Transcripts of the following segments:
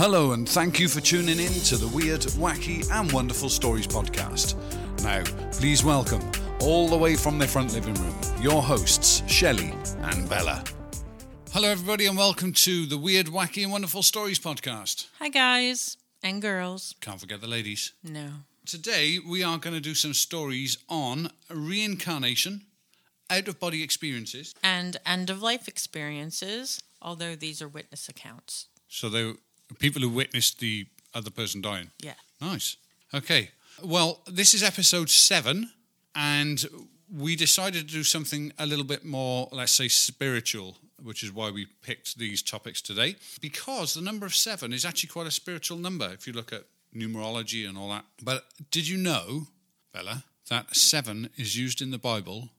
Hello, and thank you for tuning in to the Weird, Wacky, and Wonderful Stories podcast. Now, please welcome, all the way from their front living room, your hosts, Shelley and Bella. Hello, everybody, and welcome to the Weird, Wacky, and Wonderful Stories podcast. Hi, guys and girls. Can't forget the ladies. No. Today, we are going to do some stories on reincarnation, out of body experiences. And end of life experiences, although these are witness accounts. So, they people who witnessed the other person dying. Yeah. Nice. Okay. Well, this is episode seven, and we decided to do something a little bit more, let's say, spiritual, which is why we picked these topics today. Because the number of seven is actually quite a spiritual number if you look at numerology and all that. But did you know, Bella, that seven is used in the Bible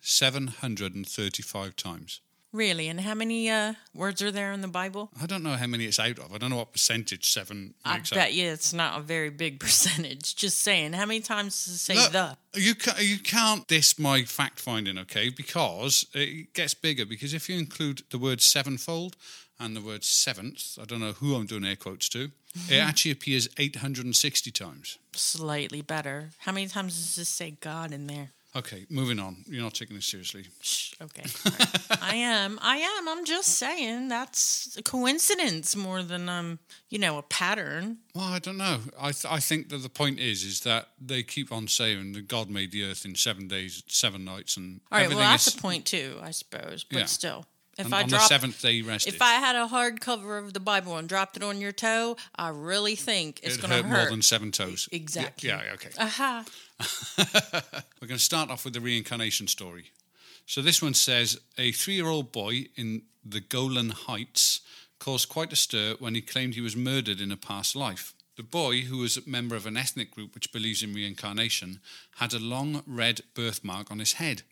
735 times? Really? And how many uh, words are there in the Bible? I don't know how many it's out of. I don't know what percentage seven I makes bet up. you it's not a very big percentage. Just saying. How many times does it say Look, the? You can't, you can't diss my fact finding, okay? Because it gets bigger. Because if you include the word sevenfold and the word seventh, I don't know who I'm doing air quotes to, it actually appears 860 times. Slightly better. How many times does it say God in there? Okay, moving on. You're not taking this seriously. Okay. Right. I am. I am. I'm just saying that's a coincidence more than um, you know, a pattern. Well, I don't know. I th- I think that the point is is that they keep on saying that God made the earth in seven days, seven nights, and All right. Well, that's is, the point too, I suppose. But Yeah. still, if and I on drop, the seventh day rested. if I had a hard cover of the Bible and dropped it on your toe, I really think it's it going to hurt, hurt. more than seven toes. Exactly. Yeah, yeah okay. Uh-huh. Aha. We're going to start off with the reincarnation story. So this one says a three-year-old boy in the Golan Heights caused quite a stir when he claimed he was murdered in a past life. The boy, who was a member of an ethnic group which believes in reincarnation, had a long red birthmark on his head.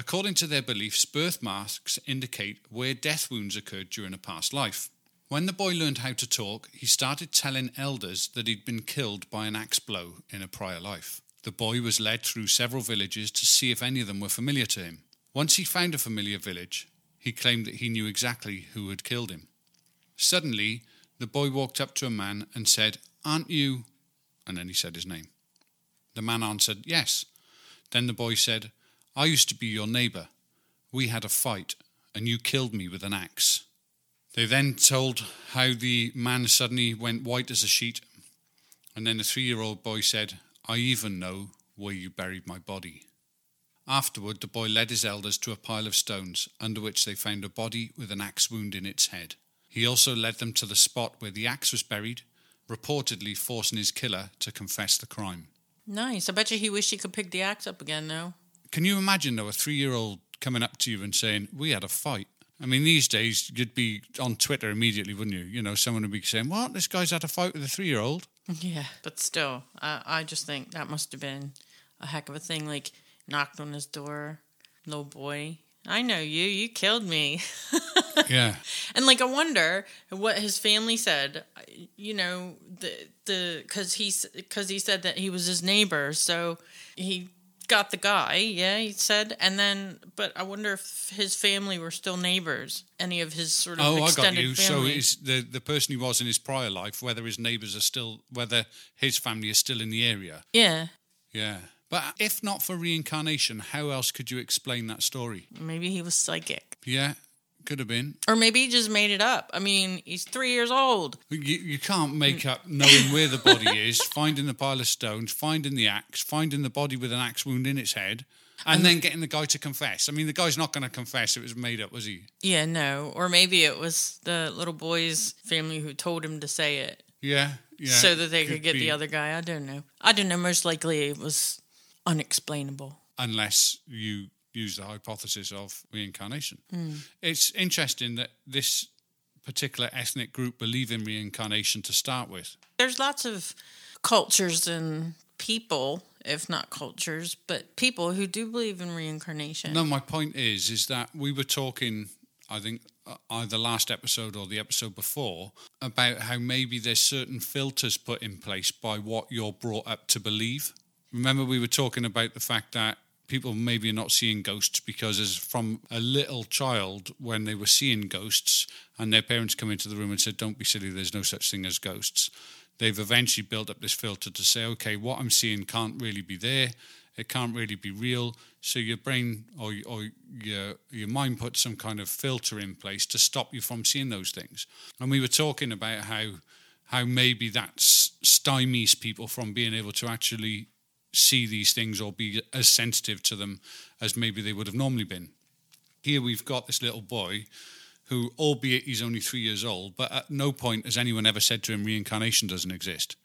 According to their beliefs, birthmarks indicate where death wounds occurred during a past life. When the boy learned how to talk, he started telling elders that he'd been killed by an axe blow in a prior life. The boy was led through several villages to see if any of them were familiar to him. Once he found a familiar village, he claimed that he knew exactly who had killed him. Suddenly, the boy walked up to a man and said, Aren't you? And then he said his name. The man answered, Yes. Then the boy said, I used to be your neighbour. We had a fight, and you killed me with an axe. They then told how the man suddenly went white as a sheet, and then the three year old boy said, I even know where you buried my body. Afterward, the boy led his elders to a pile of stones, under which they found a body with an axe wound in its head. He also led them to the spot where the axe was buried, reportedly forcing his killer to confess the crime. Nice. I bet you he wished he could pick the axe up again, though. Can you imagine, though, a three year old coming up to you and saying, We had a fight? I mean, these days, you'd be on Twitter immediately, wouldn't you? You know, someone would be saying, What? This guy's had a fight with a three year old? Yeah. But still, I, I just think that must have been a heck of a thing. Like, knocked on his door, little boy. I know you. You killed me. Yeah. And like, I wonder what his family said. You know, the the because he because he said that he was his neighbor, so he got the guy. Yeah, he said, and then, but I wonder if his family were still neighbors. Any of his sort of Oh, I got extended you. family. So the, the person he was in his prior life, whether his neighbours are still, whether his family is still in the area. yeah, Yeah. But if not for reincarnation, how else could you explain that story? maybe he was psychic, Yeah, could have been. or maybe he just made it up. I mean, he's three years old. You, you can't make up knowing where the body is, finding the pile of stones, finding the axe, finding the body with an axe wound in its head, and then getting the guy to confess. I mean, the guy's not going to confess it was made up, was he? Yeah, no, or maybe it was the little boy's family who told him to say it. Yeah, yeah. so that they could, get be. the other guy. I don't know. I don't know. Most likely it was unexplainable. Unless you use the hypothesis of reincarnation. Hmm. It's interesting that this particular ethnic group believe in reincarnation to start with. There's lots of cultures and people, if not cultures, but people who do believe in reincarnation. No, my point is, is that we were talking, I think, uh, either last episode or the episode before, about how maybe there's certain filters put in place by what you're brought up to believe. Remember, we were talking about the fact that people maybe are not seeing ghosts because as from a little child when they were seeing ghosts and their parents come into the room and said don't be silly there's no such thing as ghosts they've eventually built up this filter to say okay what i'm seeing can't really be there. It can't really be real. So your brain or, or your, your mind puts some kind of filter in place to stop you from seeing those things. And we were talking about how how maybe that stymies people from being able to actually see these things or be as sensitive to them as maybe they would have normally been. Here we've got this little boy who, albeit he's only three years old, but at no point has anyone ever said to him reincarnation doesn't exist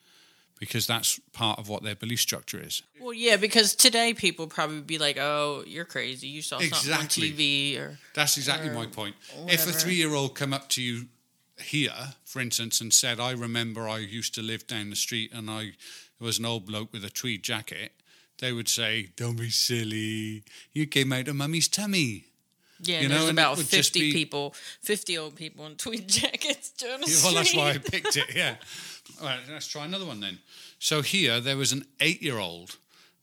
because that's part of what their belief structure is. Well, yeah, because today people probably be like, "Oh, you're crazy. You saw exactly. something on TV." Or that's exactly or my point. Whatever. If a three-year-old come up to you here, for instance, and said, "I remember I used to live down the street and I was an old bloke with a tweed jacket," they would say, "Don't be silly. You came out of mummy's tummy." Yeah, you know, there's about fifty be... people, fifty old people in tweed jackets down the yeah, Well, that's why I picked it. Yeah. All right, let's try another one then. So here there was an eight-year-old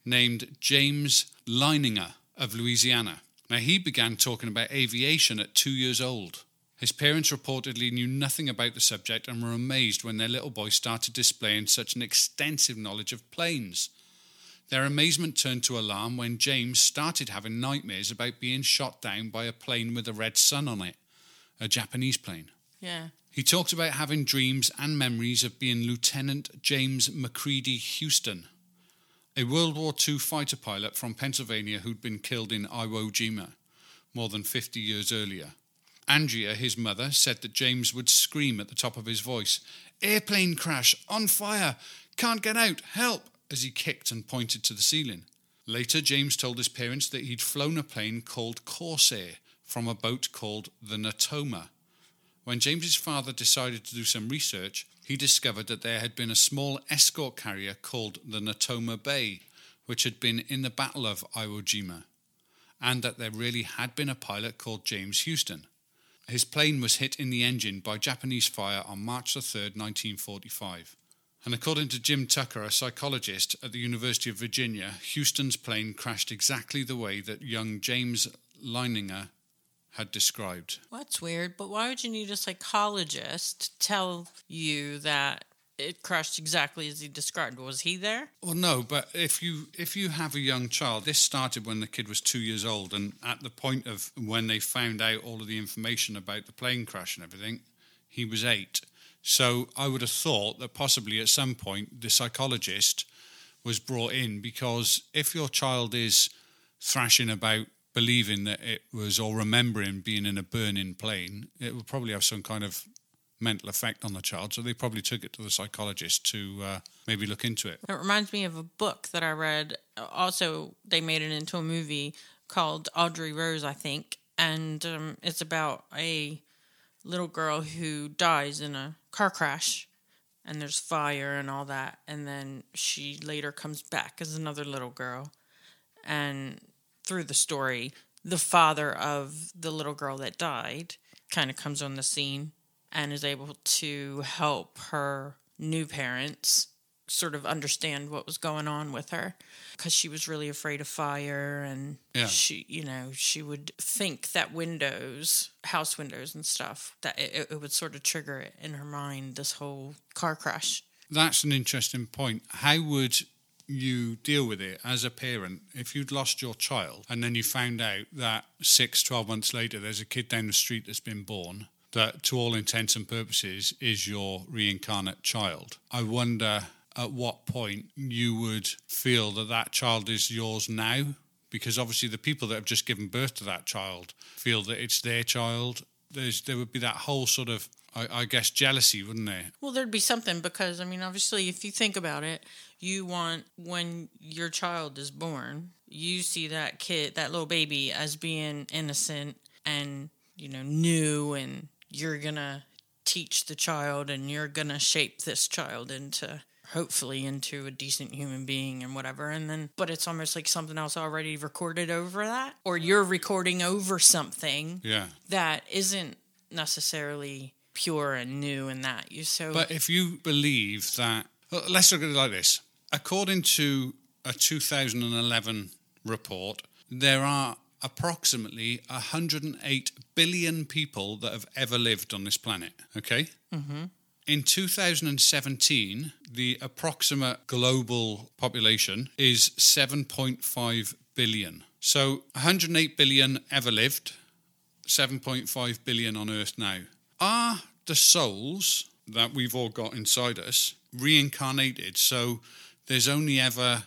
named James Leininger of Louisiana. Now he began talking about aviation at two years old. His parents reportedly knew nothing about the subject and were amazed when their little boy started displaying such an extensive knowledge of planes. Their amazement turned to alarm when James started having nightmares about being shot down by a plane with a red sun on it, a Japanese plane. Yeah. He talked about having dreams and memories of being Lieutenant James McCready Huston, a World War II fighter pilot from Pennsylvania who'd been killed in Iwo Jima more than 50 years earlier. Andrea, his mother, said that James would scream at the top of his voice, Airplane crash, on fire, can't get out, help, as he kicked and pointed to the ceiling. Later, James told his parents that he'd flown a plane called Corsair from a boat called the Natoma. When James's father decided to do some research, he discovered that there had been a small escort carrier called the Natoma Bay, which had been in the Battle of Iwo Jima, and that there really had been a pilot called James Huston. His plane was hit in the engine by Japanese fire on March 3, 1945. And according to Jim Tucker, a psychologist at the University of Virginia, Huston's plane crashed exactly the way that young James Leininger had described. That's weird, but why would you need a psychologist to tell you that it crashed exactly as he described. Was he there? Well, no, but if you if you have a young child, this started when the kid was two years old, and at the point of when they found out all of the information about the plane crash and everything, he was eight. So I would have thought that possibly at some point the psychologist was brought in because if your child is thrashing about believing that it was or remembering being in a burning plane, it would probably have some kind of mental effect on the child. So they probably took it to the psychologist to uh, maybe look into it. It reminds me of a book that I read. Also, they made it into a movie called Audrey Rose, I think. And um, it's about a little girl who dies in a car crash and there's fire and all that. And then she later comes back as another little girl. And through the story, the father of the little girl that died kind of comes on the scene and is able to help her new parents sort of understand what was going on with her. Because she was really afraid of fire and yeah. she you know she would think that windows house windows and stuff that it, it would sort of trigger it in her mind this whole car crash. That's an interesting point. How would you deal with it as a parent? If you'd lost your child and then you found out that six, 12 months later there's a kid down the street that's been born that, to all intents and purposes, is your reincarnate child. I wonder at what point you would feel that that child is yours now, because obviously the people that have just given birth to that child feel that it's their child. There's there would be that whole sort of I, I, guess jealousy, wouldn't there? Well, there'd be something because I mean, obviously, if you think about it, you want when your child is born, you see that kid, that little baby, as being innocent and you know new and you're going to teach the child and you're going to shape this child into hopefully into a decent human being and whatever and then but it's almost like something else already recorded over that or you're recording over something yeah. that isn't necessarily pure and new in that you so but if you believe that let's look at it like this. According to a 2011 report there are approximately 108 billion people that have ever lived on this planet. Okay? Mm-hmm. In 2017, the approximate global population is 7.5 billion. So 108 billion ever lived, 7.5 billion on Earth now. Are the souls that we've all got inside us reincarnated? So there's only ever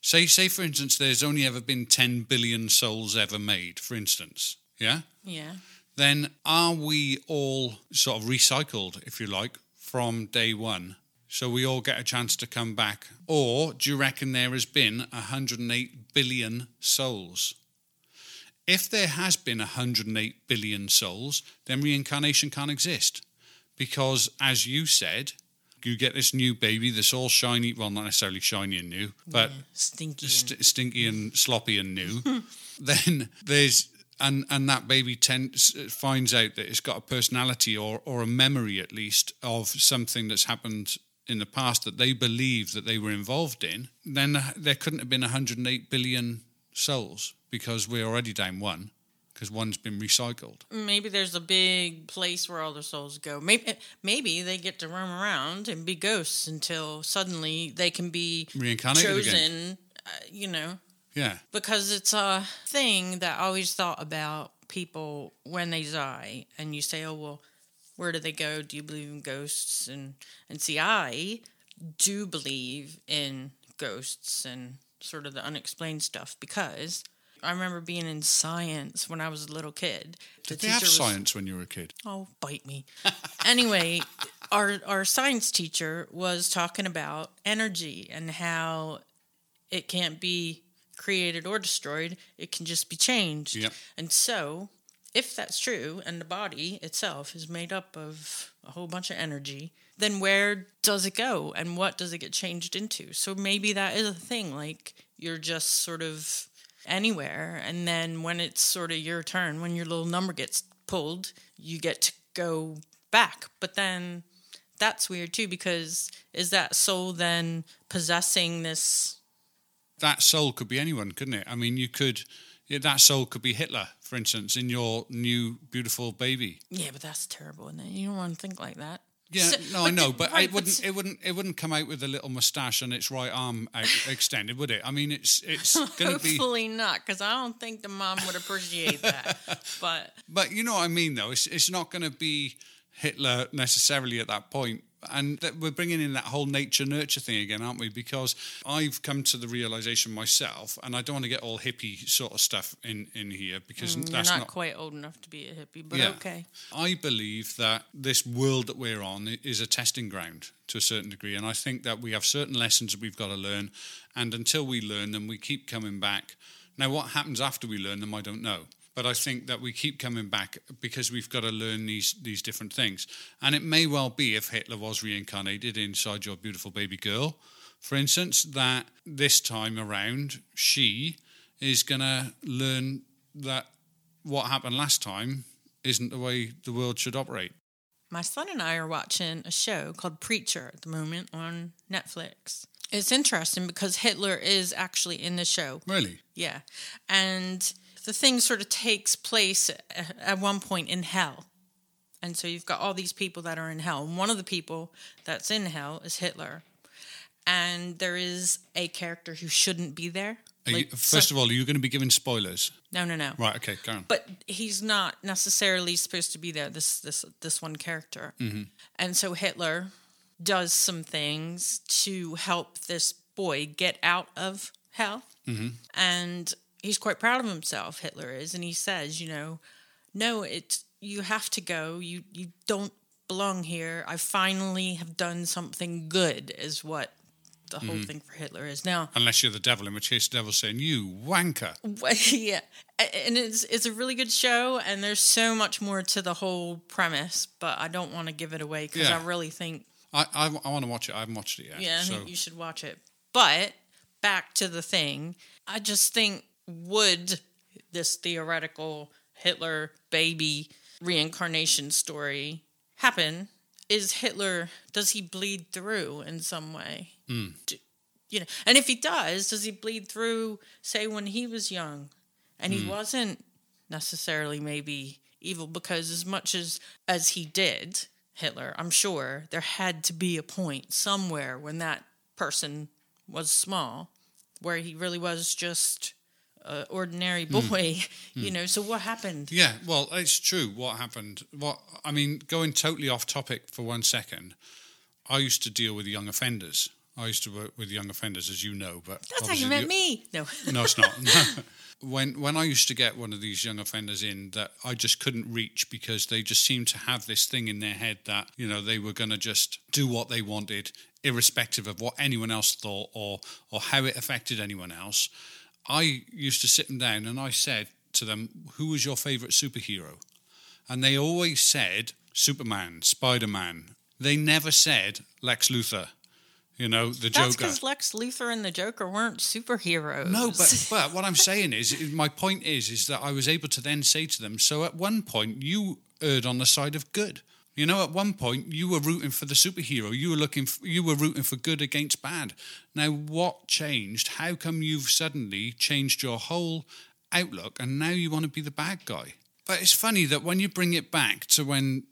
say say for instance there's only ever been 10 billion souls ever made for instance yeah? Yeah. then are we all sort of recycled if you like from day one? So we all get a chance to come back. Or do you reckon there has been 108 billion souls? If there has been 108 billion souls then reincarnation can't exist. Because as you said you get this new baby that's all shiny well not necessarily shiny and new but Stinky. and- st- stinky and sloppy and new, then there's and and that baby tends finds out that it's got a personality or or a memory at least of something that's happened in the past that they believe that they were involved in. Then there couldn't have been 108 billion souls because we're already down one because one's been recycled. maybe there's a big place where all the souls go. Maybe maybe they get to roam around and be ghosts until suddenly they can be Reincarnated chosen. again. Uh, you know, Yeah, because it's a thing that I always thought about people when they die, and you say, "Oh well, where do they go? Do you believe in ghosts?" And and see, I do believe in ghosts and sort of the unexplained stuff because. I remember being in science when I was a little kid. The did they have was- science when you were a kid? Oh, bite me. anyway, our our science teacher was talking about energy and how it can't be created or destroyed. It can just be changed. Yep. And so, if that's true and the body itself is made up of a whole bunch of energy, then where does it go and what does it get changed into? So maybe that is a thing like you're just sort of anywhere and then when it's sort of your turn when your little number gets pulled you get to go back but then that's weird too because is that soul then possessing this that soul could be anyone, couldn't it? I mean, you could. yeah, That soul could be Hitler, for instance, in your new beautiful baby. yeah but that's terrible and you don't want to think like that Yeah, So- no, I know, the- but right, it wouldn't. It wouldn't. It wouldn't come out with a little moustache and its right arm out, extended, would it? I mean, it's it's going to be. hopefully not because i don't think the mom would appreciate that but But you know what I mean, though. It's it's not going to be Hitler necessarily at that point. And that we're bringing in that whole nature nurture thing again, aren't we? Because I've come to the realization myself, and I don't want to get all hippie sort of stuff in in here because Mm, that's not, not quite old enough to be a hippie but Yeah. okay I believe that this world that we're on is a testing ground to a certain degree, and I think that we have certain lessons that we've got to learn, and until we learn them, we keep coming back. Now, what happens after we learn them, I don't know, but I think that we keep coming back because we've got to learn these these different things, and it may well be if Hitler was reincarnated inside your beautiful baby girl, for instance, that this time around she is going to learn that what happened last time isn't the way the world should operate. My son and I are watching a show called Preacher at the moment on Netflix. It's interesting because Hitler is actually in the show. Really? Yeah. And the thing sort of takes place at one point in hell. And so you've got all these people that are in hell. And one of the people that's in hell is Hitler. And there is a character who shouldn't be there. Are you, first of all, are you going to be giving spoilers? no, no, no. Right. Okay. Go on. but he's not necessarily supposed to be there this this this one character mm-hmm. and so hitler does some things to help this boy get out of hell mm-hmm. and he's quite proud of himself hitler is and he says you know no it's you have to go you you don't belong here i finally have done something good is what the whole mm-hmm. thing for hitler is now Unless you're the devil, in which case the devil's saying, "You wanker." Yeah, and it's it's a really good show, and there's so much more to the whole premise, but I don't want to give it away because Yeah. I really think I I, I want to watch it. I haven't watched it yet. yeah, So you should watch it. But back to the thing, I just think would this theoretical Hitler baby reincarnation story happen? Is Hitler does he bleed through in some way? Hmm. Do- you know, and if he does, does he bleed through? Say when he was young, and he wasn't necessarily maybe evil because as much as as he did Hitler, I'm sure there had to be a point somewhere when that person was small where he really was just an ordinary hmm. boy, you hmm. know. So what happened? Yeah, well, it's true. What happened? What I mean, going totally off topic for one second. I used to deal with young offenders. I used to work with young offenders, as you know. But That's how you met me. No. No, it's not. when when I used to get one of these young offenders in that I just couldn't reach because they just seemed to have this thing in their head that you know they were going to just do what they wanted, irrespective of what anyone else thought or or how it affected anyone else. I used to sit them down and I said to them, "Who was your favorite superhero?" And they always said Superman, Spider Man. They never said Lex Luthor. You know, the That's Joker. because Lex Luthor and the Joker weren't superheroes. No, but but what I'm saying is, is- my point is, is that I was able to then say to them. So at one point, you erred on the side of good. You know, at one point, you were rooting for the superhero. You were looking, for, you were rooting for good against bad. Now, what changed? How come you've suddenly changed your whole outlook, and now you want to be the bad guy? But it's funny that when you bring it back to when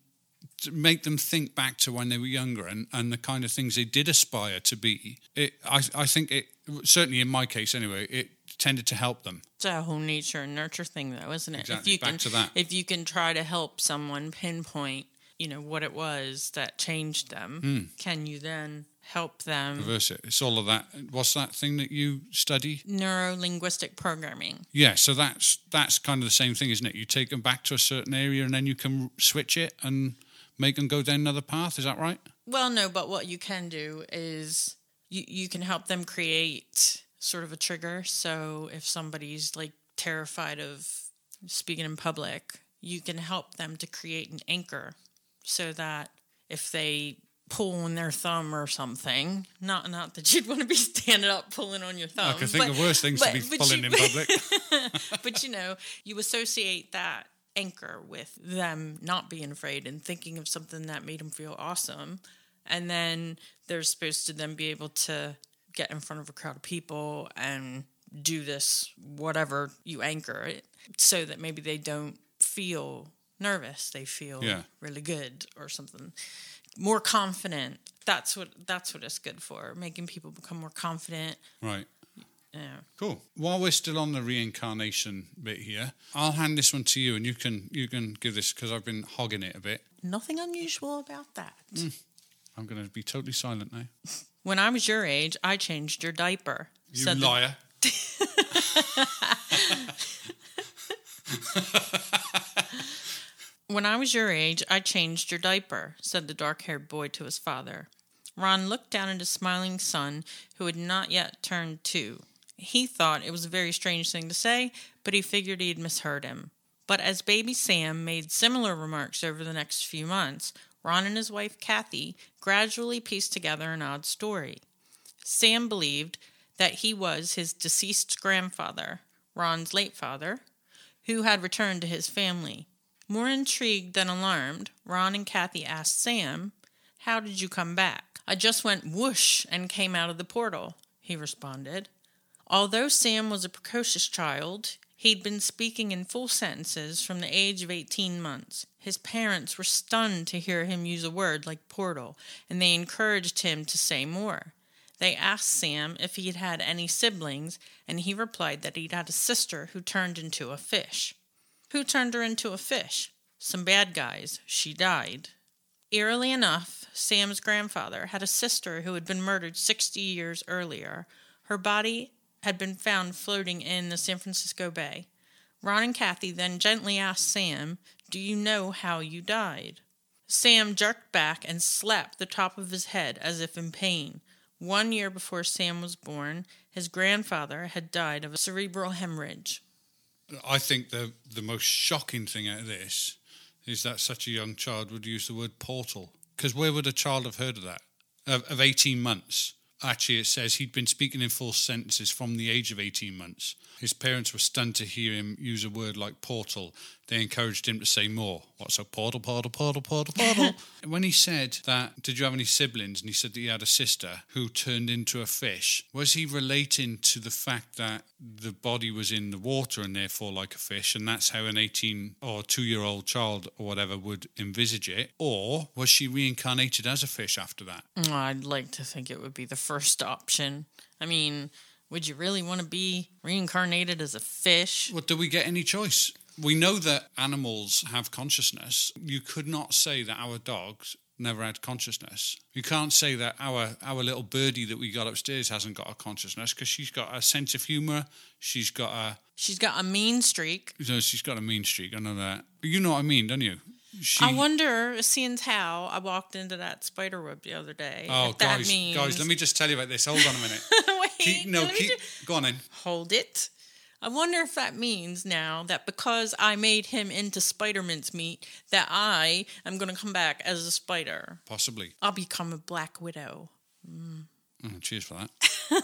to make them think back to when they were younger and, and the kind of things they did aspire to be. It, I, I think it certainly in my case anyway, it tended to help them. It's a whole nature and nurture thing, though, isn't it? Exactly. If you Back can, to that. if you can try to help someone pinpoint, you know, what it was that changed them, Hmm. can you then help them? Reverse it. It's all of that. What's that thing that you study? Neuro linguistic programming. Yeah, so that's that's kind of the same thing, isn't it? You take them back to a certain area and then you can switch it and make them go down another path. Is that right? Well, no, but what you can do is you, you can help them create sort of a trigger. So if somebody's like terrified of speaking in public, you can help them to create an anchor so that if they pull on their thumb or something, not not that you'd want to be standing up pulling on your thumb. Oh, I can think but- of worse things but- to be pulling you- in public. but you know, you associate that anchor with them not being afraid and thinking of something that made them feel awesome. And then they're supposed to then be able to get in front of a crowd of people and do this, whatever you anchor it, so that maybe they don't feel nervous. They feel Yeah. really good or something. More confident. That's what that's what it's good for. Making people become more confident. right. Yeah. Cool. While we're still on the reincarnation bit here, I'll hand this one to you, and you can you can give this because I've been hogging it a bit. Nothing unusual about that. Mm. I'm going to be totally silent now. When I was your age, I changed your diaper. You Said the- liar. when I was your age, I changed your diaper, said the dark haired boy to his father. Ron looked down at his smiling son, who had not yet turned two. He thought it was a very strange thing to say, but he figured he had misheard him. But as baby Sam made similar remarks over the next few months, Ron and his wife Kathy gradually pieced together an odd story. Sam believed that he was his deceased grandfather, Ron's late father, who had returned to his family. More intrigued than alarmed, Ron and Kathy asked Sam, How did you come back? I just went whoosh and came out of the portal, he responded. Although Sam was a precocious child, he'd been speaking in full sentences from the age of 18 months. His parents were stunned to hear him use a word like portal, and they encouraged him to say more. They asked Sam if he'd had any siblings, and he replied that he'd had a sister who turned into a fish. Who turned her into a fish? Some bad guys. She died. Eerily enough, Sam's grandfather had a sister who had been murdered 60 years earlier. Her body had been found floating in the San Francisco Bay. Ron and Kathy then gently asked Sam, Do you know how you died? Sam jerked back and slapped the top of his head as if in pain. One year before Sam was born, his grandfather had died of a cerebral hemorrhage. I think the the most shocking thing out of this is that such a young child would use the word portal. Because where would a child have heard of that? Of, of 18 months. Actually, it says he'd been speaking in full sentences from the age of 18 months. His parents were stunned to hear him use a word like portal. They encouraged him to say more. What, so portal, portal, portal, portal, portal. when he said that, did you have any siblings? And he said that he had a sister who turned into a fish. Was he relating to the fact that the body was in the water and therefore like a fish, and that's how an 18 or 2 year old child or whatever would envisage it? Or was she reincarnated as a fish after that? Mm, I'd like to think it would be the first option. I mean, would you really want to be reincarnated as a fish? Well, do we get any choice? We know that animals have consciousness. You could not say that our dogs never had consciousness. You can't say that our our little birdie that we got upstairs hasn't got a consciousness because she's got a sense of humor. She's got a She's got a mean streak. you know, she's got a mean streak. I know that. You know what I mean, don't you? She, I wonder, seeing how I walked into that spider web the other day. Oh, guys, means... guys, let me just tell you about this. Hold on a minute. Wait, keep, no, keep. Go on in. hold it. I wonder if that means now that because I made him into spider mince meat, that I am going to come back as a spider. Possibly. I'll become a black widow. Oh, cheers for that.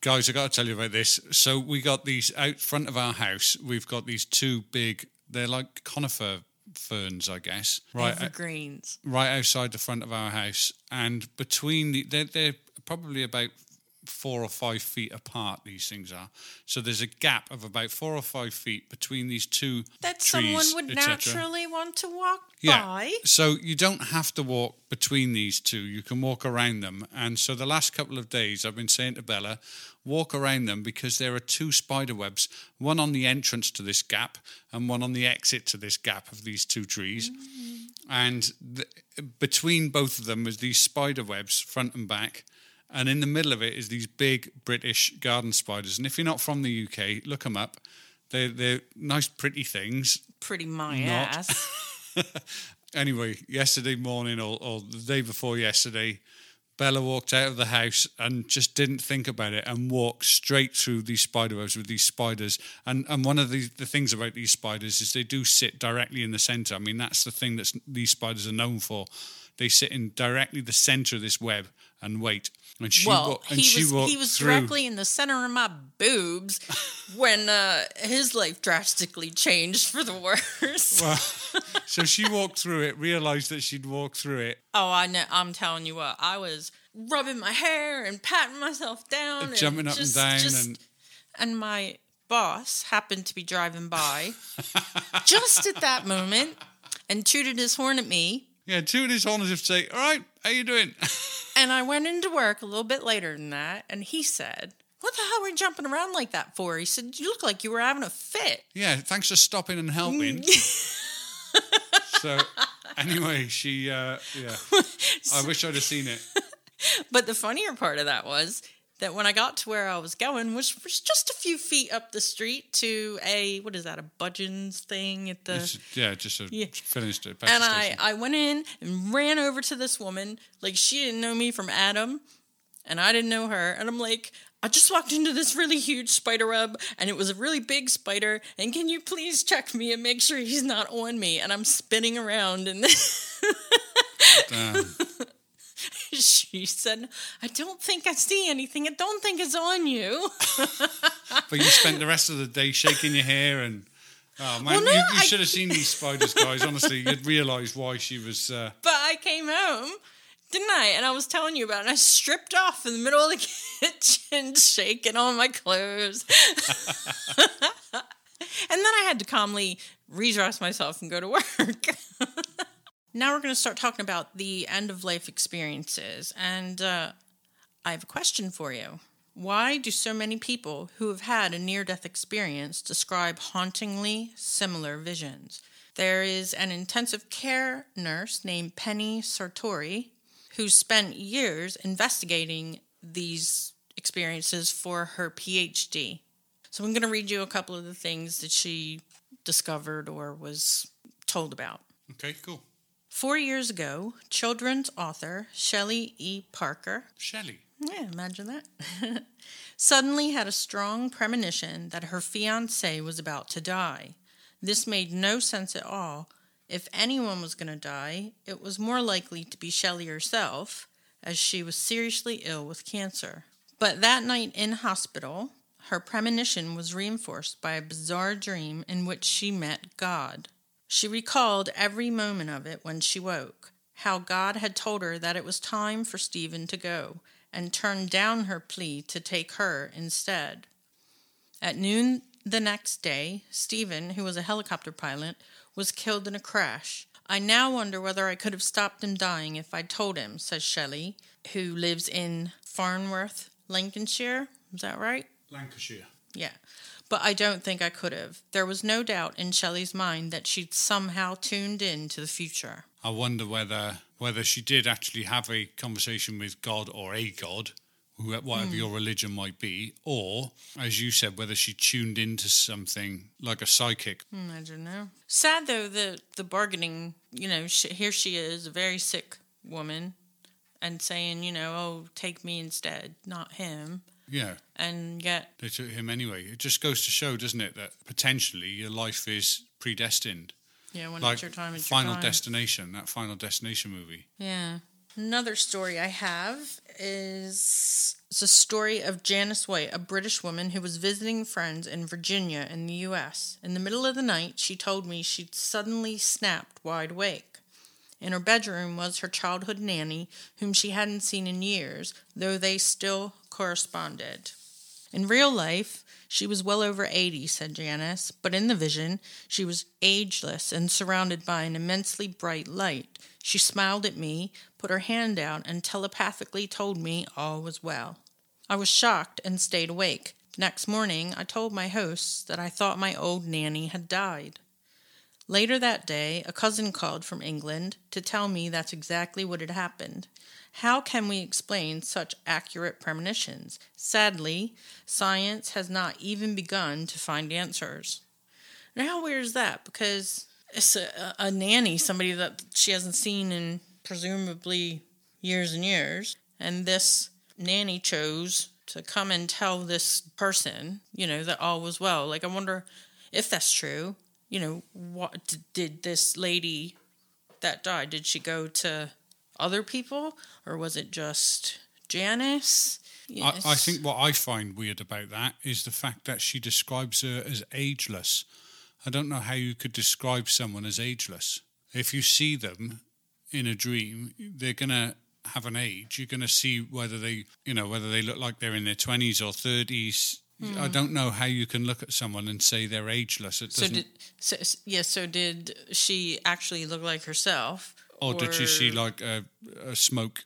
Guys, I got to tell you about this. So we got these out front of our house. We've got these two big. They're like conifer ferns, I guess. Right, uh, Evergreens. right outside the front of our house, and between the they're, they're probably about four or five feet apart. These things are. So there's a gap of about four or five feet between these two That trees, someone would naturally want to walk Yeah. by. So you don't have to walk between these two. You can walk around them. And so the last couple of days, I've been saying to Bella, walk around them because there are two spider webs, one on the entrance to this gap and one on the exit to this gap of these two trees. Mm. And the, between both of them is these spider webs, front and back. And in the middle of it is these big British garden spiders. And if you're not from the UK, look them up. They're, they're nice, pretty things Pretty my Not. ass. anyway, yesterday morning or, or the day before yesterday, Bella walked out of the house and just didn't think about it and walked straight through these spider webs with these spiders. And and one of the, the things about these spiders is they do sit directly in the center. I mean, that's the thing that these spiders are known for. They sit in directly the center of this web and wait. And she well, wa- and he she was walked he was through. directly in the center of my boobs when uh, his life drastically changed for the worse. Well, so she walked through it, realized that she'd walked through it, oh, I know. I'm telling you what, I was rubbing my hair and patting myself down, and jumping up just- and down, just- and and my boss happened to be driving by just at that moment and tooted his horn at me. Yeah, tooting his horn as if to say, "All right, how you doing?" And I went into work a little bit later than that, and he said, "What the hell were you jumping around like that for?" He said, "You look like you were having a fit." Yeah, thanks for stopping and helping. so, anyway, she, uh, yeah, I wish I'd have seen it. But the funnier part of that was that when I got to where I was going, which was just a few feet up the street to a what is that, a Budgens thing at the It's- yeah, just a, Yeah. finished uh, it. And I. I went in and ran over to this woman like she didn't know me from Adam, and I didn't know her, and I'm like. I just walked into this really huge spider web and it was a really big spider. And can you please check me and make sure he's not on me? And I'm spinning around and. she said, I don't think I see anything. I don't think it's on you. but you spent the rest of the day shaking your hair and. Oh man, Well, no, you, you I- should have seen these spiders, guys. Honestly, you'd realise why she was. Uh, But I came home, didn't I? And I was telling you about it. And I stripped off in the middle of the kitchen, shaking all my clothes. and then I had to calmly redress myself and go to work. Now we're going to start talking about the end of life experiences. And uh, I have a question for you. Why do so many people who have had a near death experience describe hauntingly similar visions? There is an intensive care nurse named Penny Sartori who spent years investigating these experiences for her PhD. So I'm going to read you a couple of the things that she discovered or was told about. okay, cool. Four years ago, children's author Shelley E. Parker Shelley. yeah, imagine that. Suddenly had a strong premonition that her fiance was about to die. This made no sense at all. If anyone was going to die, it was more likely to be Shelley herself, as she was seriously ill with cancer. But that night in hospital, her premonition was reinforced by a bizarre dream in which she met God. She recalled every moment of it when she woke, how God had told her that it was time for Stephen to go, and turned down her plea to take her instead. At noon the next day, Stephen, who was a helicopter pilot, was killed in a crash. I now wonder whether I could have stopped him dying if I'd told him, says Shelley, who lives in Farnworth, Lincolnshire. Is that right? Lancashire. Yeah. But I don't think I could have. There was no doubt in Shelley's mind that she'd somehow tuned in to the future. I wonder whether whether she did actually have a conversation with God or a God, who- whatever your religion might be, or as you said, whether she tuned into something like a psychic. Hmm, I don't know. Sad though that the bargaining, you know, sh here she is, a very sick woman, and saying, you know, oh, take me instead, not him. Yeah, And yet, they took him anyway. It just goes to show, doesn't it, that potentially your life is predestined. yeah, when like it's your time, it's Final your time. Destination, that Final Destination movie. Yeah. Another story I have is it's a story of Janice White, a British woman who was visiting friends in Virginia in the U.S. In the middle of the night, she told me she'd suddenly snapped wide awake. In her bedroom was her childhood nanny, whom she hadn't seen in years, though they still corresponded. In real life, she was well over 80, said Janice, but in the vision, she was ageless and surrounded by an immensely bright light. She smiled at me, put her hand out, and telepathically told me all was well. I was shocked and stayed awake. The next morning, I told my hosts that I thought my old nanny had died. Later that day, a cousin called from England to tell me that's exactly what had happened. How can we explain such accurate premonitions? Sadly, science has not even begun to find answers. Now, how weird is that? Because it's a, a nanny, somebody that she hasn't seen in presumably years and years, and this nanny chose to come and tell this person, you know, that all was well. Like, I wonder if that's true. You know, what did this lady that died? Did she go to other people, or was it just Janice? I, I think what I find weird about that is the fact that she describes her as ageless. I don't know how you could describe someone as ageless. If you see them in a dream, they're going to have an age. You're going to see whether they, you know, whether they look like they're in their 20s or 30s. I hmm. don't know how you can look at someone and say they're ageless. It So did so, s- yeah? So did she actually look like herself, or did she see like a, a smoke,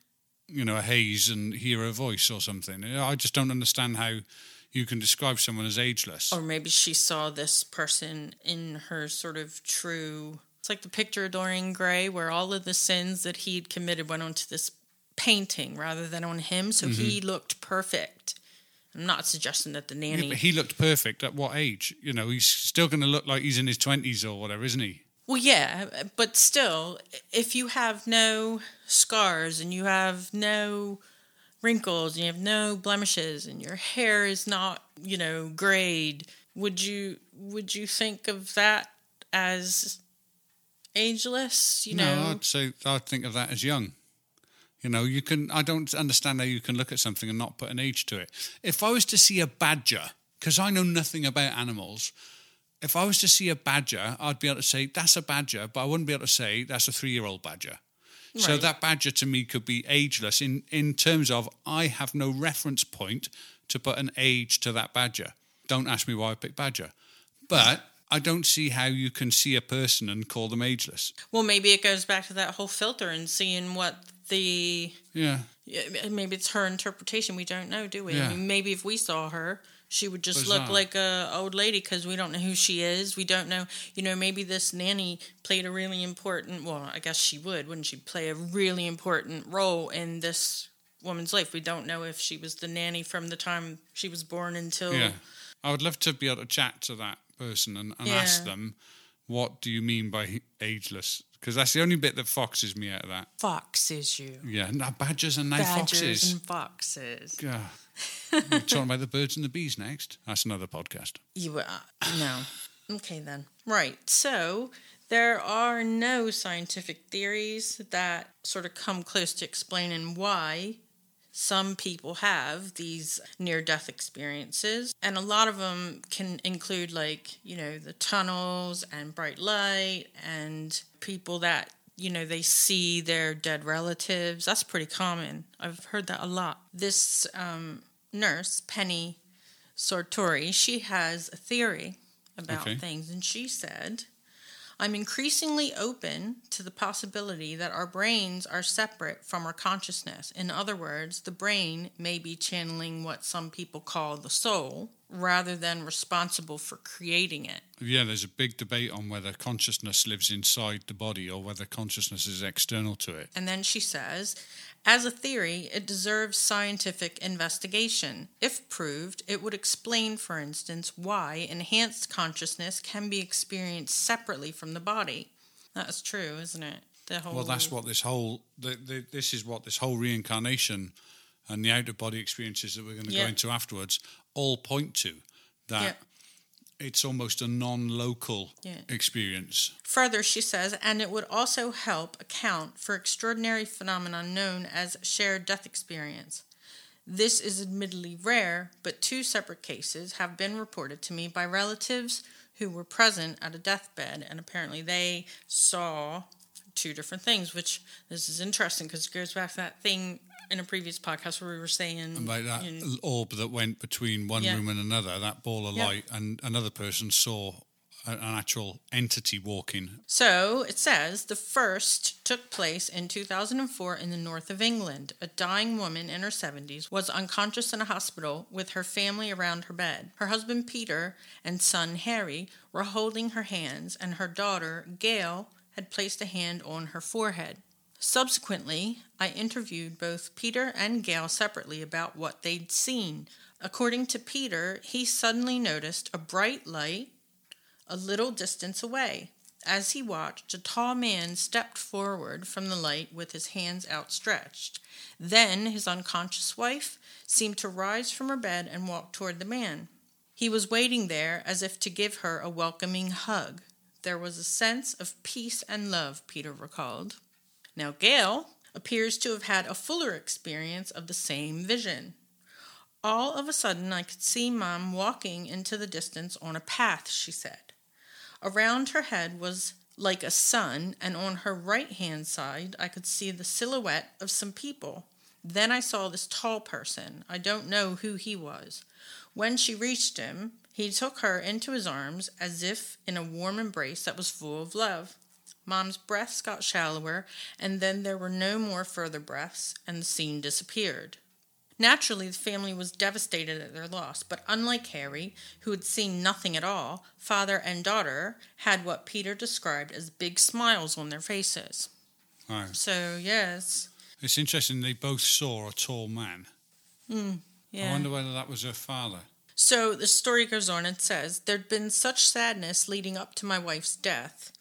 you know, a haze and hear her voice or something? I just don't understand how you can describe someone as ageless. or maybe she saw this person in her sort of true? It's like the picture of Dorian Gray, where all of the sins that he'd committed went onto this painting rather than on him, so he mm-hmm. looked perfect. I'm not suggesting that the. Yeah, nanny. but he looked perfect at what age? You know, he's still going to look like he's in his 20s or whatever, isn't he? Well, yeah, but still, if you have no scars and you have no wrinkles and you have no blemishes and your hair is not, you know, grayed, would you would you think of that as ageless? You no, know, I'd say I'd think of that as young. You know, you can. I don't understand how you can look at something and not put an age to it. If I was to see a badger, because I know nothing about animals, if I was to see a badger, I'd be able to say that's a badger, but I wouldn't be able to say that's a three-year-old badger. So that badger to me could be ageless in in terms of I have no reference point to put an age to that badger. Don't ask me why I picked badger, but I don't see how you can see a person and call them ageless. well, maybe it goes back to that whole filter and seeing what the Yeah. Yeah, maybe it's her interpretation. We don't know, do we? Yeah. I mean, maybe if we saw her, she would just Bizarre. look like a old lady because we don't know who she is. We don't know, you know. Maybe this nanny played a really important. Well, I guess she would, wouldn't she? Play a really important role in this woman's life. We don't know if she was the nanny from the time she was born until. Yeah. I would love to be able to chat to that person and, and Yeah. ask them, what do you mean by ageless? Because that's the only bit that foxes me out of that. Foxes, you Yeah, no, badgers and now badgers foxes. and foxes. Yeah. We're talking about the birds and the bees next. That's another podcast. You uh, no. Okay then. Right. So there are no scientific theories that sort of come close to explaining why some people have these near death experiences, and a lot of them can include, like, you know, the tunnels and bright light, and people that, you know, they see their dead relatives. That's pretty common. I've heard that a lot. This um, nurse, Penny Sartori, she has a theory about Okay. things, and she said, I'm increasingly open to the possibility that our brains are separate from our consciousness. In other words, the brain may be channeling what some people call the soul rather than responsible for creating it. Yeah, there's a big debate on whether consciousness lives inside the body or whether consciousness is external to it. And then she says, as a theory, it deserves scientific investigation. If proved, it would explain, for instance, why enhanced consciousness can be experienced separately from the body. That's true, isn't it? The whole Well, that's what this whole the, the, this is what this whole reincarnation and the out of body experiences that we're going to Yeah. go into afterwards all point to that it's almost a non-local Yeah. experience. Further, she says, and it would also help account for extraordinary phenomena known as shared death experience. This is admittedly rare, but two separate cases have been reported to me by relatives who were present at a deathbed, and apparently they saw two different things, which this is interesting because it goes back to that thing in a previous podcast where we were saying Like that you know, orb that went between one Yeah. room and another, that ball of Yeah. light, and another person saw an actual entity walking. So it says the first took place in 2004 in the north of England. A dying woman in her 70s was unconscious in a hospital with her family around her bed. Her husband Peter and son Harry were holding her hands, and her daughter Gail had placed a hand on her forehead. Subsequently, I interviewed both Peter and Gail separately about what they'd seen. According to Peter, he suddenly noticed a bright light a little distance away. As he watched, a tall man stepped forward from the light with his hands outstretched. Then his unconscious wife seemed to rise from her bed and walk toward the man. He was waiting there as if to give her a welcoming hug. There was a sense of peace and love, Peter recalled. Now, Gail appears to have had a fuller experience of the same vision. All of a sudden, I could see Mom walking into the distance on a path, she said. Around her head was like a sun, and on her right hand side, I could see the silhouette of some people. Then I saw this tall person. I don't know who he was. When she reached him, he took her into his arms as if in a warm embrace that was full of love. Mom's breaths got shallower, and then there were no more further breaths, and the scene disappeared. Naturally, the family was devastated at their loss, but unlike Harry, who had seen nothing at all, father and daughter had what Peter described as big smiles on their faces. So, yes. It's interesting. They both saw a tall man. Hmm, I Yeah. wonder whether that was her father. So the story goes on and says there'd been such sadness leading up to my wife's death.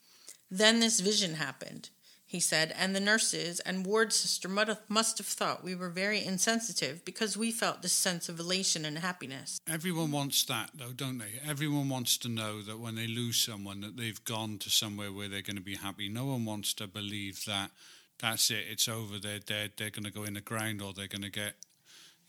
Then this vision happened, he said, and the nurses and ward sister must have, thought we were very insensitive because we felt this sense of elation and happiness. Everyone wants that, though, don't they? Everyone wants to know that when they lose someone, that they've gone to somewhere where they're going to be happy. No one wants to believe that that's it, it's over, they're dead, they're going to go in the ground, or they're going to get,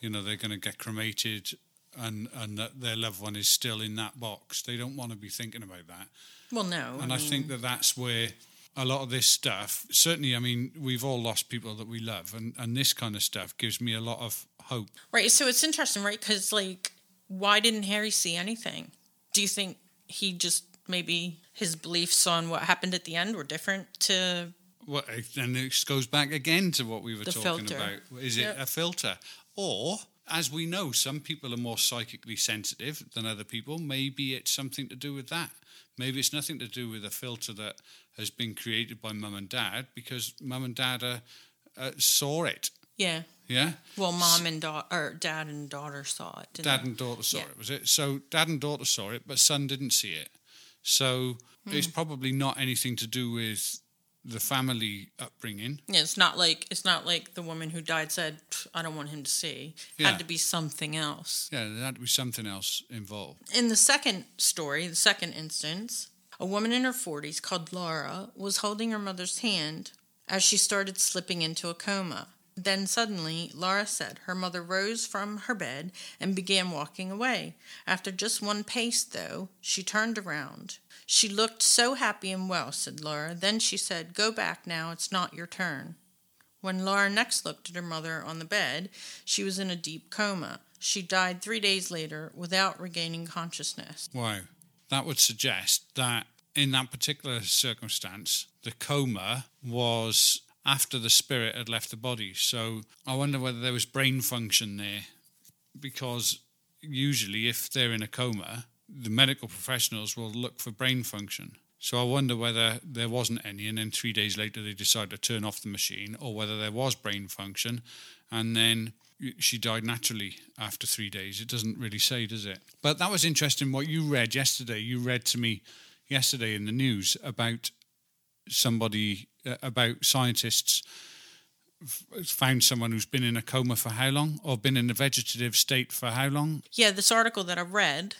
you know, they're going to get cremated, and and that their loved one is still in that box. They don't want to be thinking about that. Well, no. And I think that that's where a lot of this stuff, certainly, I mean, we've all lost people that we love, and, and this kind of stuff gives me a lot of hope. Right. So it's interesting, right? Because, like, why didn't Harry see anything? Do you think he just maybe his beliefs on what happened at the end were different to. Well, and it goes back again to what we were talking filter. about. Is it Yep. a filter? Or, as we know, some people are more psychically sensitive than other people. Maybe it's something to do with that. Maybe it's nothing to do with a filter that has been created by mum and dad because mum and dad uh, uh, saw it. Yeah. Yeah? Well, mom and daughter, or dad and daughter saw it. didn't Dad they? and daughter saw Yeah. it, was it? So dad and daughter saw it, but son didn't see it. So Hmm. it's probably not anything to do with the family upbringing. Yeah, it's not like it's not like the woman who died said, "I don't want him to see." Yeah. Had to be something else. Yeah, there had to be something else involved. In the second story, the second instance, a woman in her 40s called Laura was holding her mother's hand as she started slipping into a coma. Then suddenly, Laura said her mother rose from her bed and began walking away. After just one pace, though, she turned around. She looked so happy and well, said Laura. Then she said, Go back now, it's not your turn. When Laura next looked at her mother on the bed, she was in a deep coma. She died three days later without regaining consciousness. Wow. That would suggest that in that particular circumstance, the coma was after the spirit had left the body. So I wonder whether there was brain function there because usually, if they're in a coma, the medical professionals will look for brain function. So I wonder whether there wasn't any, and then three days later they decided to turn off the machine, or whether there was brain function, and then she died naturally after three days. It doesn't really say, does it? But that was interesting what you read yesterday. You read to me yesterday in the news about somebody, uh, about scientists found someone who's been in a coma for how long, or been in a vegetative state for how long? Yeah, this article that I read,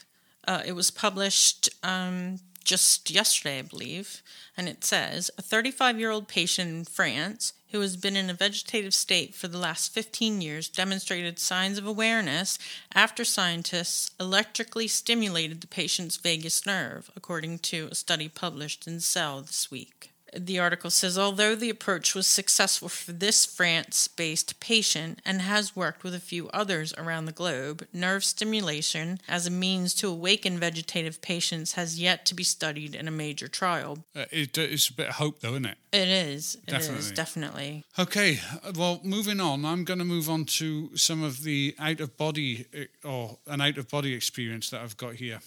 uh, it was published um, just yesterday, I believe, and it says a 35 year old patient in France who has been in a vegetative state for the last 15 years demonstrated signs of awareness after scientists electrically stimulated the patient's vagus nerve, according to a study published in Cell this week. The article says although the approach was successful for this France based patient and has worked with a few others around the globe, nerve stimulation as a means to awaken vegetative patients has yet to be studied in a major trial. Uh, it, uh, it's a bit of hope, though, isn't it? It is. It is Definitely. definitely. Okay, uh, well, moving on, I'm going to move on to some of the out of body uh, or an out of body experience that I've got here.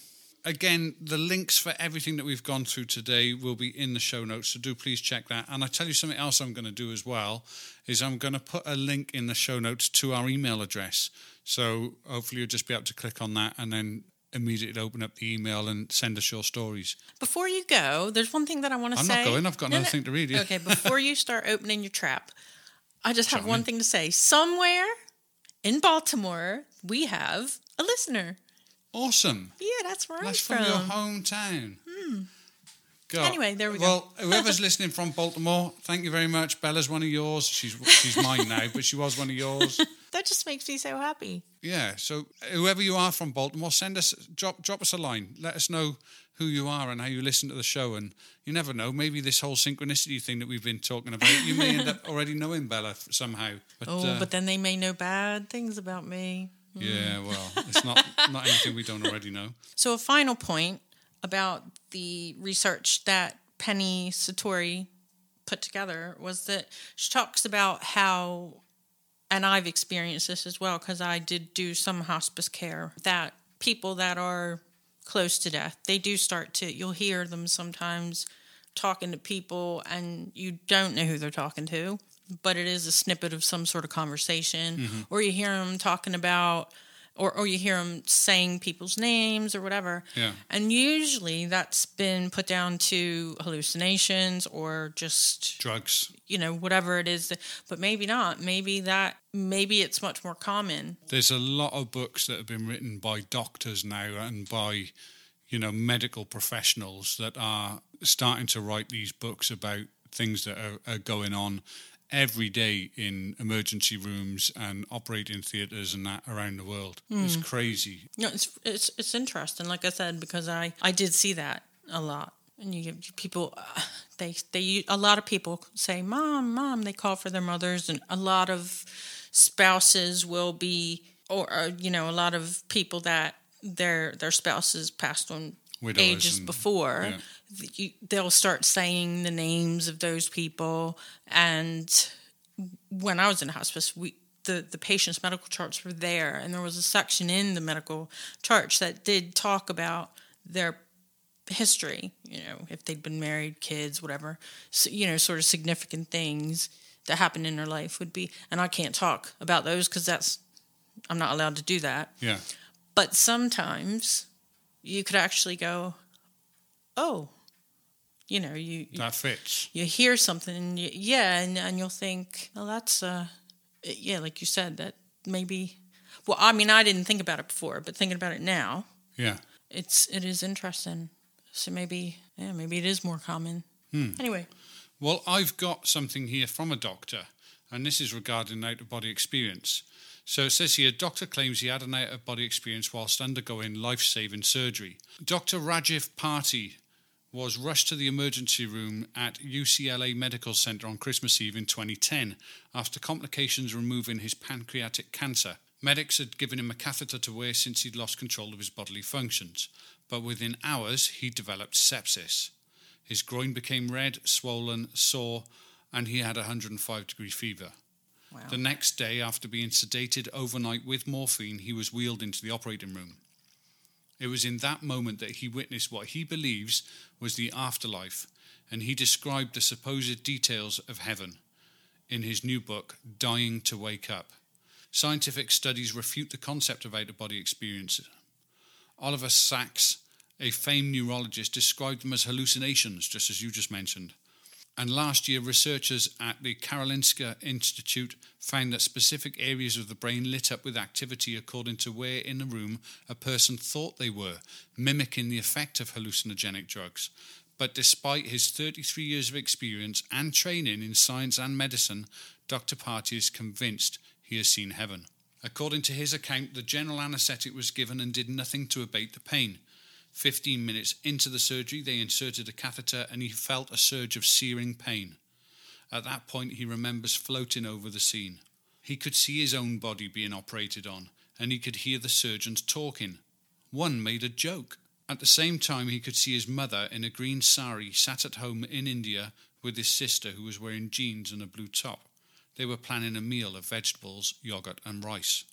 Again, the links for everything that we've gone through today will be in the show notes, so do please check that. And I tell you something else I'm going to do as well is I'm going to put a link in the show notes to our email address. So hopefully you'll just be able to click on that and then immediately open up the email and send us your stories. Before you go, there's one thing that I want to say. I'm not going. I've got another thing to read. Yeah. Okay, before you start opening your trap, I just have one thing to say. Somewhere in Baltimore, we have a listener. Awesome. Yeah, that's where That's I'm from That's from. your hometown. God. Anyway, there we go. Well, whoever's listening from Baltimore, thank you very much. Bella's one of yours. She's she's mine now, but she was one of yours. That just makes me so happy. Yeah. So whoever you are from Baltimore, send us drop drop us a line. Let us know who you are and how you listen to the show. And you never know, maybe this whole synchronicity thing that we've been talking about, you may end up already knowing Bella somehow. But, Oh, uh, but then they may know bad things about me. Yeah, mm. well, it's not not anything we don't already know. So, a final point about the research that Penny Sartori put together was that she talks about how, and I've experienced this as well because I did do some hospice care, that people that are close to death, they do start to, you'll hear them sometimes talking to people and you don't know who they're talking to, but it is a snippet of some sort of conversation, mm-hmm. or you hear them talking about, or, or you hear them saying people's names or whatever. Yeah. And usually that's been put down to hallucinations or just Drugs. you know whatever it is that, but maybe not maybe that maybe it's much more common There's a lot of books that have been written by doctors now and by, you know, medical professionals that are starting to write these books about things that are, are going on every day in emergency rooms and operating theatres and that around the world. It's crazy. you know, it's it's it's interesting like i said because i i did see that a lot and you people uh, they they a lot of people say mom mom they call for their mothers and a lot of spouses will be or uh, you know a lot of people that their their spouses passed on Widowers ages and- before yeah. They'll start saying the names of those people. And when i was in hospice we the, the patient's medical charts were there. And there was a section in the medical charts that did talk about their history you know if they'd been married kids whatever so, you know sort of significant things that happened in their life would be and i can't talk about those because that's i'm not allowed to do that. Yeah. but sometimes you could actually go, oh, you know, you That fits. you hear something, and you, yeah, and, and you'll think, well, that's uh, yeah, like you said, that maybe. Well, I mean, I didn't think about it before, but thinking about it now, Yeah. it's it is interesting. So maybe, yeah, maybe it is more common. Anyway, Well, I've got something here from a doctor and this is regarding out of body experience. So it says here, a doctor claims he had an out of body experience whilst undergoing life saving surgery. Dr. Rajiv Parti was rushed to the emergency room at UCLA Medical Center on Christmas Eve in 2010 after complications removing his pancreatic cancer. Medics had given him a catheter to wear since he'd lost control of his bodily functions, but within hours he developed sepsis. His groin became red, swollen, sore, and he had a 105 degree fever. Wow. The next day, after being sedated overnight with morphine, he was wheeled into the operating room. It was in that moment that he witnessed what he believes was the afterlife, and he described the supposed details of heaven in his new book, Dying to Wake Up. Scientific studies refute the concept of out of body experiences. Oliver Sacks, a famed neurologist, described them as hallucinations, just as you just mentioned. And last year, researchers at the Karolinska Institute found that specific areas of the brain lit up with activity according to where in a room a person thought they were, mimicking the effect of hallucinogenic drugs. But despite his 33 years of experience and training in science and medicine, Dr. Parti is convinced he has seen heaven. According to his account, the general anaesthetic was given and did nothing to abate the pain. 15 minutes into the surgery, they inserted a catheter and he felt a surge of searing pain. At that point, he remembers floating over the scene. He could see his own body being operated on and he could hear the surgeons talking. One made a joke. At the same time, he could see his mother in a green sari sat at home in India with his sister who was wearing jeans and a blue top. They were planning a meal of vegetables, yogurt, and rice.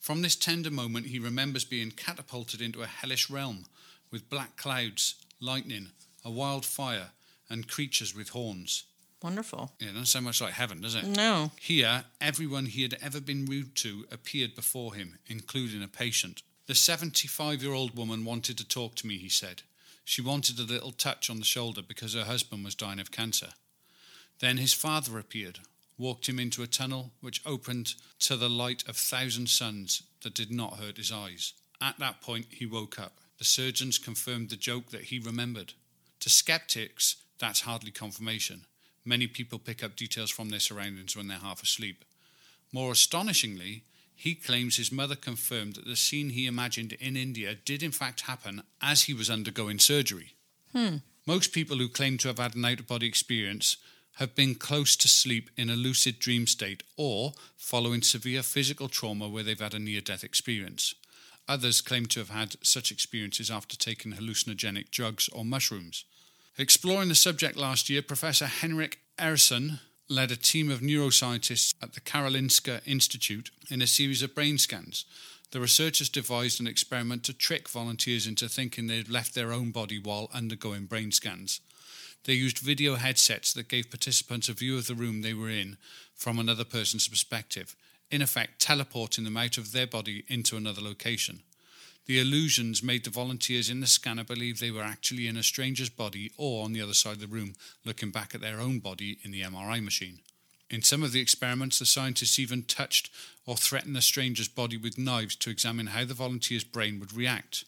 From this tender moment, he remembers being catapulted into a hellish realm with black clouds, lightning, a wild fire, and creatures with horns. Wonderful. Yeah, not so much like heaven, does it? No. Here, everyone he had ever been rude to appeared before him, including a patient. The 75 year old woman wanted to talk to me, he said. She wanted a little touch on the shoulder because her husband was dying of cancer. Then his father appeared, walked him into a tunnel which opened to the light of thousand suns that did not hurt his eyes. At that point, he woke up. The surgeons confirmed the joke that he remembered. To skeptics, that's hardly confirmation. Many people pick up details from their surroundings when they're half asleep. More astonishingly, he claims his mother confirmed that the scene he imagined in India did in fact happen as he was undergoing surgery. Hmm. Most people who claim to have had an out of body experience have been close to sleep in a lucid dream state or following severe physical trauma where they've had a near death experience. Others claim to have had such experiences after taking hallucinogenic drugs or mushrooms. Exploring the subject last year, Professor Henrik Ehrsson led a team of neuroscientists at the Karolinska Institute in a series of brain scans. The researchers devised an experiment to trick volunteers into thinking they'd left their own body while undergoing brain scans. They used video headsets that gave participants a view of the room they were in from another person's perspective, in effect teleporting them out of their body into another location. The illusions made the volunteers in the scanner believe they were actually in a stranger's body or on the other side of the room, looking back at their own body in the MRI machine. In some of the experiments, the scientists even touched or threatened the stranger's body with knives to examine how the volunteer's brain would react.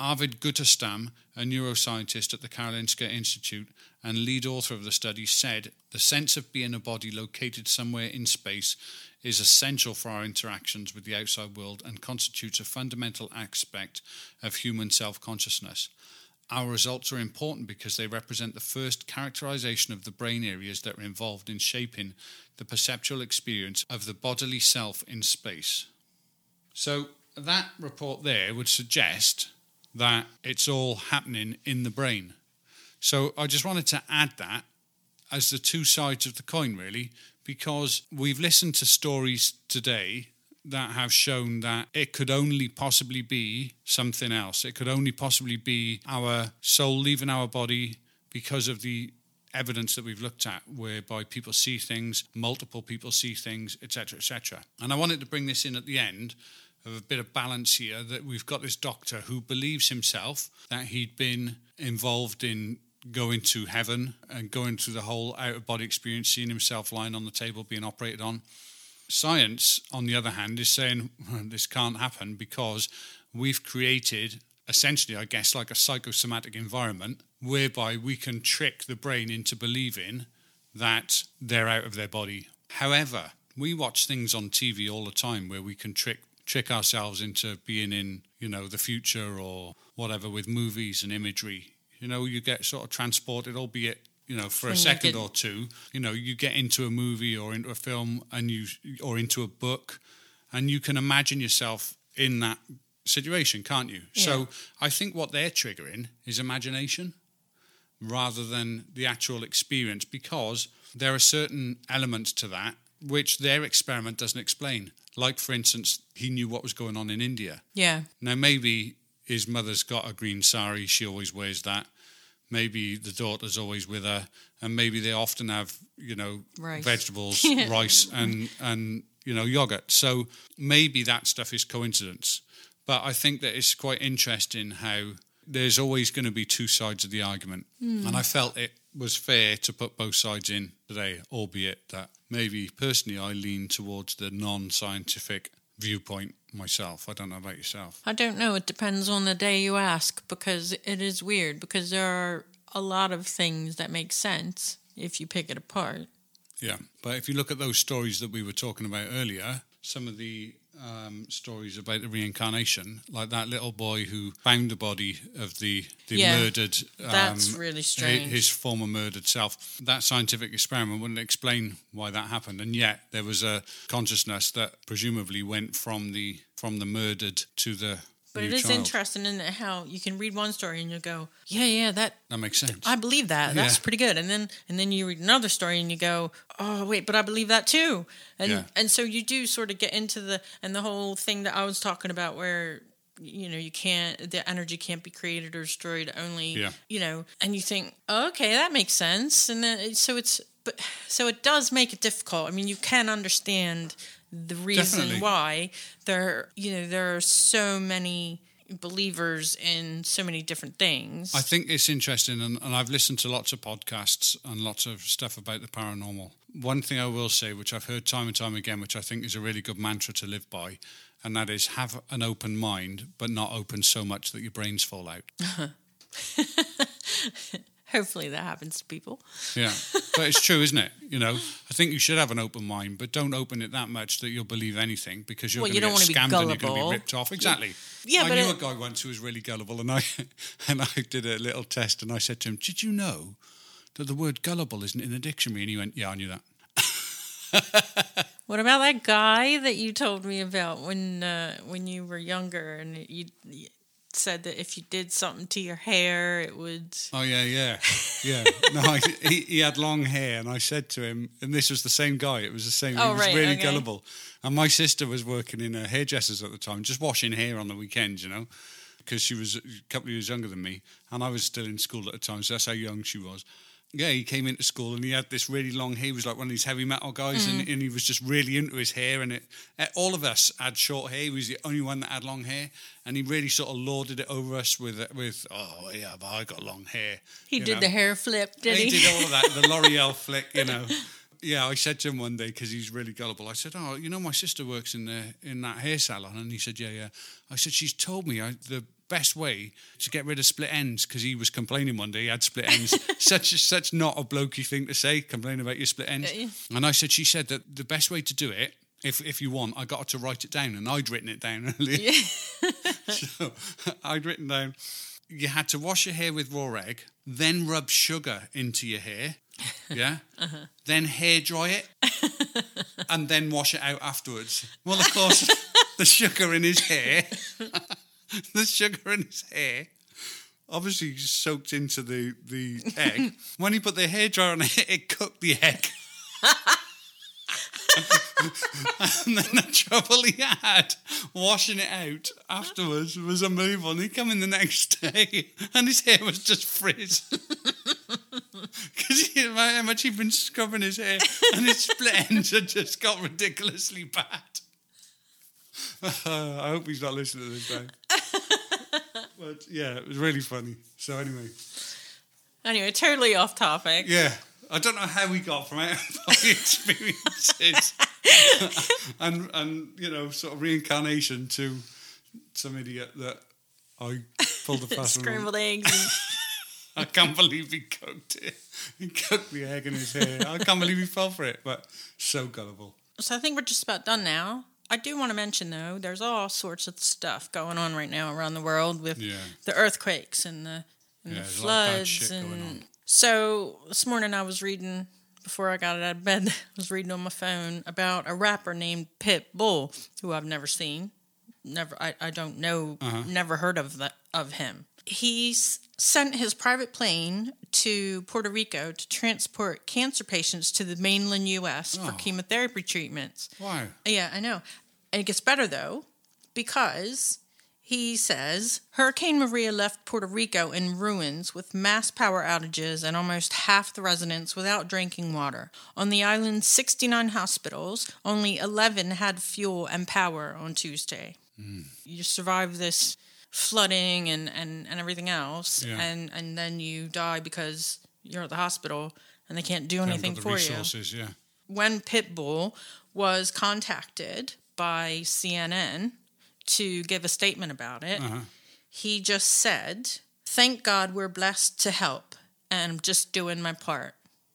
Arvid Guterstam, a neuroscientist at the Karolinska Institute and lead author of the study, said the sense of being a body located somewhere in space is essential for our interactions with the outside world and constitutes a fundamental aspect of human self consciousness. Our results are important because they represent the first characterization of the brain areas that are involved in shaping the perceptual experience of the bodily self in space. So, that report there would suggest that it's all happening in the brain. So, I just wanted to add that as the two sides of the coin, really, because we've listened to stories today that have shown that it could only possibly be something else. It could only possibly be our soul leaving our body because of the evidence that we've looked at whereby people see things multiple people see things etc etc and i wanted to bring this in at the end of a bit of balance here that we've got this doctor who believes himself that he'd been involved in going to heaven and going through the whole out of body experience, seeing himself lying on the table being operated on. Science, on the other hand, is saying this can't happen because we've created essentially, I guess, like a psychosomatic environment whereby we can trick the brain into believing that they're out of their body. However, we watch things on TV all the time where we can trick trick ourselves into being in, you know, the future or whatever with movies and imagery. You know, you get sort of transported, albeit you know, for a second or two. You know, you get into a movie or into a film and you or into a book, and you can imagine yourself in that situation, can't you? Yeah. So I think what they're triggering is imagination rather than the actual experience because there are certain elements to that which their experiment doesn't explain. Like, for instance, he knew what was going on in India. Yeah. Now, maybe his mother's got a green sari, she always wears that. Maybe the daughter's always with her, and maybe they often have, you know, Rice. vegetables, rice, and and you know yogurt. So maybe that stuff is coincidence. But I think that it's quite interesting how there's always going to be two sides of the argument, hmm. and I felt it was fair to put both sides in today, albeit that maybe personally I lean towards the non-scientific viewpoint myself. I don't know about yourself. I don't know. It depends on the day you ask because it is weird because there are a lot of things that make sense if you pick it apart. Yeah, but if you look at those stories that we were talking about earlier, some of the um, stories about the reincarnation, like that little boy who found the body of the the Yeah, murdered, um, that's really strange. His former murdered self. That scientific experiment wouldn't explain why that happened, and yet there was a consciousness that presumably went from the from the murdered to the. But it is child. interesting in how you can read one story and you go, yeah, yeah, that That makes sense. I believe that. That's Yeah. pretty good. And then and then you read another story and you go, oh wait, but I believe that too. And Yeah. and so you do sort of get into the and the whole thing that I was talking about where you know you can't the energy can't be created or destroyed only Yeah. you know and you think oh, okay that makes sense and then so it's but so it does make it difficult i mean you can understand the reason Definitely. why there you know there are so many believers in so many different things I think it's interesting, and, and I've listened to lots of podcasts and lots of stuff about the paranormal. One thing I will say, which I've heard time and time again, which I think is a really good mantra to live by, and that is have an open mind, but not open so much that your brains fall out. hopefully that happens to people Yeah, but it's true, isn't it? You know, I think you should have an open mind, but don't open it that much that you'll believe anything because you're Well, going you to get scammed and you're going to be ripped off. Exactly. Yeah, I but knew it- a guy once who was really gullible, and I and I did a little test, and I said to him, "Did you know that the word gullible isn't in the dictionary?" And he went, "Yeah, I knew that." What about that guy that you told me about when uh, when you were younger and you, you said that if you did something to your hair, it would. Oh yeah, yeah, yeah. No, I, he, he had long hair, and I said to him, and this was the same guy. It was the same. he Oh, was right, really okay. gullible. And my sister was working in a hairdresser's at the time, just washing hair on the weekends, you know, because she was a couple of years younger than me, and I was still in school at the time, so that's how young she was. Yeah, he came into school and he had this really long hair. He was like one of these heavy metal guys, and, Mm. and he was just really into his hair. And it, eh, all of us had short hair. He was the only one that had long hair, and he really sort of lorded it over us with with oh yeah, but I got long hair. He you did know. the hair flip, did he? He did all of that, the L'Oreal flick, you know. Yeah, I said to him one day because he's really gullible. I said, "Oh, you know, my sister works in the in that hair salon," and he said, "Yeah, yeah." I said, "She's told me I, the best way to get rid of split ends because he was complaining one day he had split ends. such such not a blokey thing to say, complain about your split ends." Yeah. And I said, "She said that the best way to do it." If, if you want, I got her to write it down, and I'd written it down earlier. Yeah. so I'd written down you had to wash your hair with raw egg, then rub sugar into your hair, yeah, uh-huh. then hair dry it, and then wash it out afterwards. Well, of course, the sugar in his hair, the sugar in his hair. Obviously soaked into the, the egg. When he put the hair dryer on it, it cooked the egg. and then the trouble he had washing it out afterwards was unbelievable. And he come in the next day and his hair was just frizz. Because how much he'd been scrubbing his hair and his split ends had just got ridiculously bad. I hope he's not listening to this time. but yeah, it was really funny. So anyway, Anyway, totally off topic. yeah. I don't know how we got from out of experiences and and you know sort of reincarnation to some idiot that I pulled a fast on. Scrambled eggs. I can't believe he cooked it. He cooked the egg in his hair. I can't believe he fell for it, but so gullible. So I think we're just about done now. I do want to mention though, there's all sorts of stuff going on right now around the world with Yeah. the earthquakes and the and Yeah, the there's a lot of bad floods and so this morning I was reading before I got out of bed. I was reading on my phone about a rapper named Pitbull who I've never seen, never I, I don't know, Uh-huh. never heard of that of him. He's sent his private plane to Puerto Rico to transport cancer patients to the mainland U.S. for Oh. chemotherapy treatments. Why? Yeah, I know. And it gets better though, because he says Hurricane Maria left Puerto Rico in ruins with mass power outages and almost half the residents without drinking water. On the island's 69 hospitals, only 11 had fuel and power on Tuesday. Hmm. You survive this flooding and, and, and everything else, Yeah. and, and then you die because you're at the hospital and they can't do anything for you resources, yeah. when Pitbull was contacted by CNN to give a statement about it, Uh-huh. he just said, Thank God we're blessed to help, and I'm just doing my part.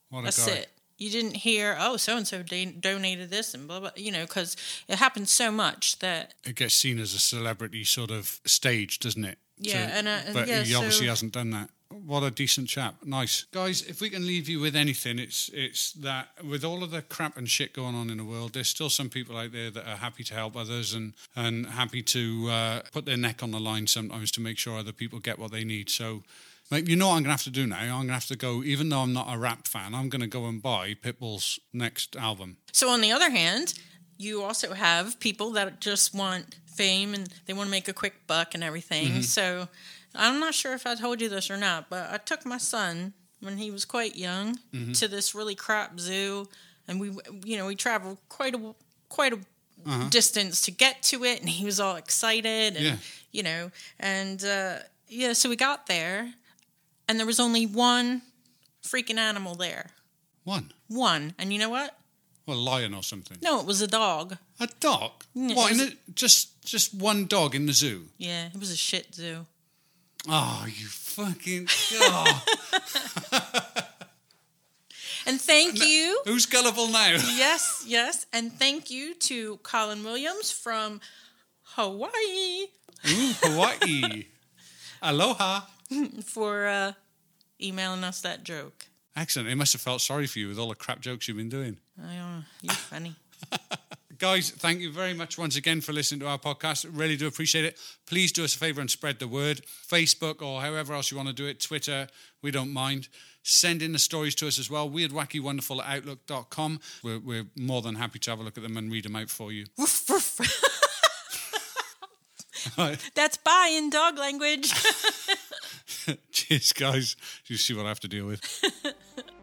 What a That's guy. it. You didn't hear, oh, so and so donated this and blah, blah, you know, because it happens so much that, It gets seen as a celebrity sort of stage, doesn't it? Yeah, and, uh, but yeah, he obviously so- hasn't done that. What a decent chap. Nice. Guys, if we can leave you with anything, it's it's that with all of the crap and shit going on in the world, there's still some people out there that are happy to help others and, and happy to uh, put their neck on the line sometimes to make sure other people get what they need. So, like, you know what I'm going to have to do now? I'm going to have to go, even though I'm not a rap fan, I'm going to go and buy Pitbull's next album. So on the other hand, you also have people that just want fame and they want to make a quick buck and everything. Mm-hmm. So I'm not sure if I told you this or not, but I took my son when he was quite young mm-hmm. to this really crap zoo, and we, you know, we traveled quite a quite a uh-huh. distance to get to it, and he was all excited, and Yeah. you know, and uh, yeah, so we got there, and there was only one freaking animal there, One. one, and you know what? Well, a lion or something. No, it was a dog. A dog? Mm, what? it In was- the, just just one dog in the zoo? Yeah, it was a shit zoo. Oh, you fucking. Oh. And thank you. Who's gullible now? Yes, yes. And thank you to Colin Williams from Hawaii Ooh, Hawaii. Aloha. for uh, emailing us that joke. Excellent. He must have felt sorry for you with all the crap jokes you've been doing. I don't know. You're funny. Guys, thank you very much once again for listening to our podcast. Really do appreciate it. Please do us a favor and spread the word. Facebook or however else you want to do it, Twitter, we don't mind. Send in the stories to us as well. Weird, wacky, wonderful at outlook.com. We're, we're more than happy to have a look at them and read them out for you. Woof, woof. That's bye in dog language. Cheers, guys. You see what I have to deal with.